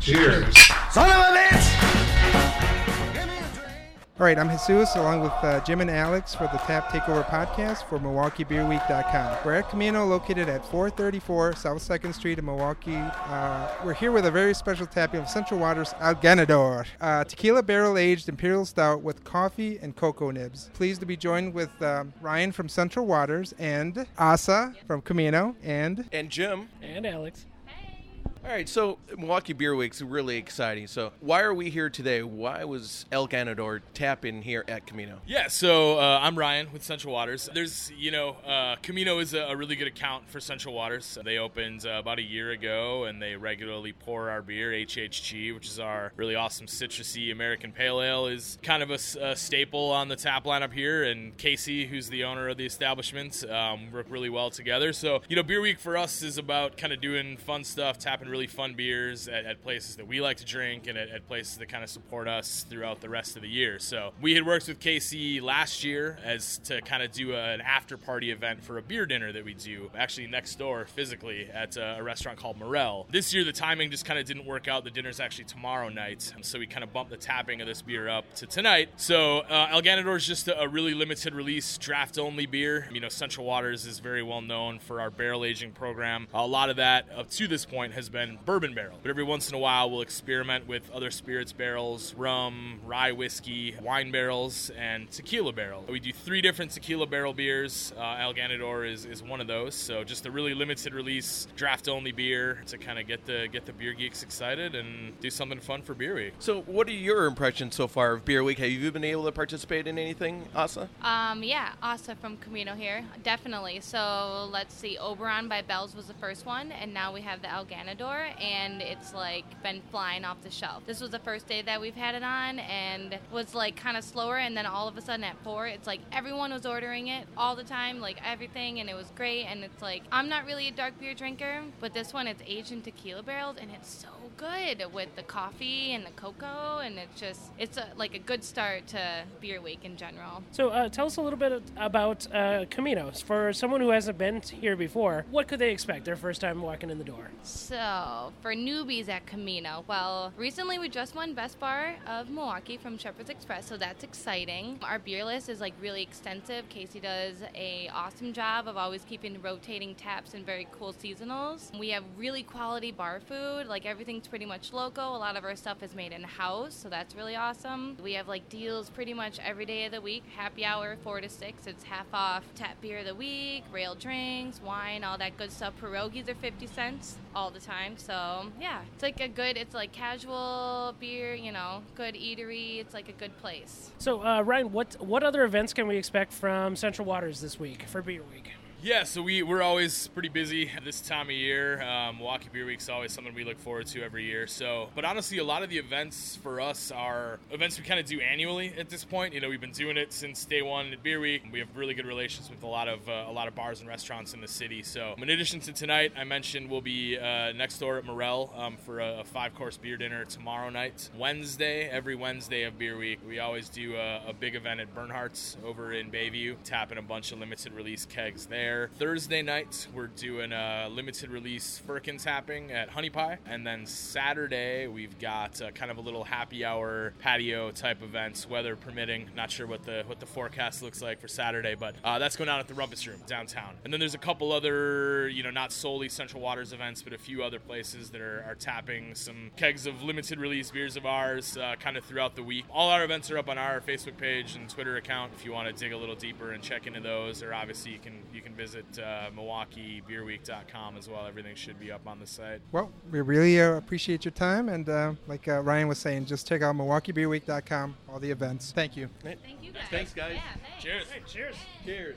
Cheers. Son of a bitch! All right, I'm Jesus along with uh, Jim and Alex for the Tap Takeover podcast for MilwaukeeBeerWeek.com. We're at Camino, located at 434 South 2nd Street in Milwaukee. Uh, we're here with a very special tapping of Central Waters El Ganador, uh, tequila barrel aged imperial stout with coffee and cocoa nibs. Pleased to be joined with um, Ryan from Central Waters and Asa from Camino and And Jim. And Alex. All right, so Milwaukee Beer Week's really exciting. So why are we here today? Why was El Ganador tap in here at Camino? Yeah, so uh, I'm Ryan with Central Waters. There's, you know, uh, Camino is a, a really good account for Central Waters. They opened uh, about a year ago and they regularly pour our beer, HHG, which is our really awesome citrusy American Pale Ale, is kind of a staple on the tap lineup here. And Casey, who's the owner of the establishment, um, work really well together. So, you know, Beer Week for us is about kind of doing fun stuff, tapping really fun beers at, at places that we like to drink and at, at places that kind of support us throughout the rest of the year. So we had worked with Casey last year as to kind of do a, an after party event for a beer dinner that we do actually next door physically at a, a restaurant called Morel. This year the timing just kind of didn't work out. The dinner's actually tomorrow night, so we kind of bumped the tapping of this beer up to tonight. So uh, El Ganador is just a, a really limited release draft only beer. You know, Central Waters is very well known for our barrel aging program. A lot of that up to this point has been bourbon barrel, but every once in a while we'll experiment with other spirits barrels, rum, rye whiskey, wine barrels, and tequila barrel. We do three different tequila barrel beers. Uh, El Ganador is, is one of those. So just a really limited release draft only beer to kind of get the get the beer geeks excited and do something fun for Beer Week. So what are your impressions so far of Beer Week? Have you been able to participate in anything, Asa? Um, yeah, Asa from Camino here, definitely. So let's see, Oberon by Bells was the first one, and now we have the El Ganador, and it's like been flying off the shelf. This was the first day that we've had it on, and was like kind of slower, and then all of a sudden at four, it's like everyone was ordering it all the time, like everything, and it was great. And it's like I'm not really a dark beer drinker, but this one it's aged in tequila barrels, and it's so good with the coffee and the cocoa, and it's just it's a, like a good start to Beer Week in general. So uh, tell us a little bit about uh, Caminos. For someone who hasn't been here before, what could they expect their first time walking in the door? So, Oh, for newbies at Camino, well, recently we just won Best Bar of Milwaukee from Shepherd's Express, so that's exciting. Our beer list is like really extensive. Casey does a awesome job of always keeping rotating taps and very cool seasonals. We have really quality bar food, like everything's pretty much local. A lot of our stuff is made in house, so that's really awesome. We have like deals pretty much every day of the week. Happy hour, four to six, it's half off tap beer of the week, rail drinks, wine, all that good stuff. Pierogies are 50 cents all the time. So yeah, it's like a good, it's like casual beer, you know, good eatery. It's like a good place. So uh, Ryan, what what other events can we expect from Central Waters this week for Beer Week? Yeah, so we, we're always pretty busy this time of year. Um, Milwaukee Beer Week is always something we look forward to every year. So, but honestly, a lot of the events for us are events we kind of do annually at this point. You know, we've been doing it since day one at Beer Week. We have really good relations with a lot of uh, a lot of bars and restaurants in the city. So, in addition to tonight, I mentioned we'll be uh, next door at Morel um, for a, a five course beer dinner tomorrow night. Wednesday, every Wednesday of Beer Week, we always do a, a big event at Burnhearts over in Bayview, tapping a bunch of limited release kegs there. Thursday night, we're doing a limited release Firkin tapping at Honey Pie. And then Saturday, we've got uh, kind of a little happy hour patio type events, weather permitting. Not sure what the what the forecast looks like for Saturday, but uh, that's going on at the Rumpus Room downtown. And then there's a couple other, you know, not solely Central Waters events, but a few other places that are, are tapping some kegs of limited release beers of ours uh, kind of throughout the week. All our events are up on our Facebook page and Twitter account if you want to dig a little deeper and check into those. Or obviously you can you can visit uh, MilwaukeeBeerWeek.com as well. Everything should be up on the site. Well, we really uh, appreciate your time, and uh, like uh, Ryan was saying, just check out MilwaukeeBeerWeek.com, all the events. Thank you. Thank you guys. Thanks, guys. Yeah, thanks. Cheers. cheers. Cheers.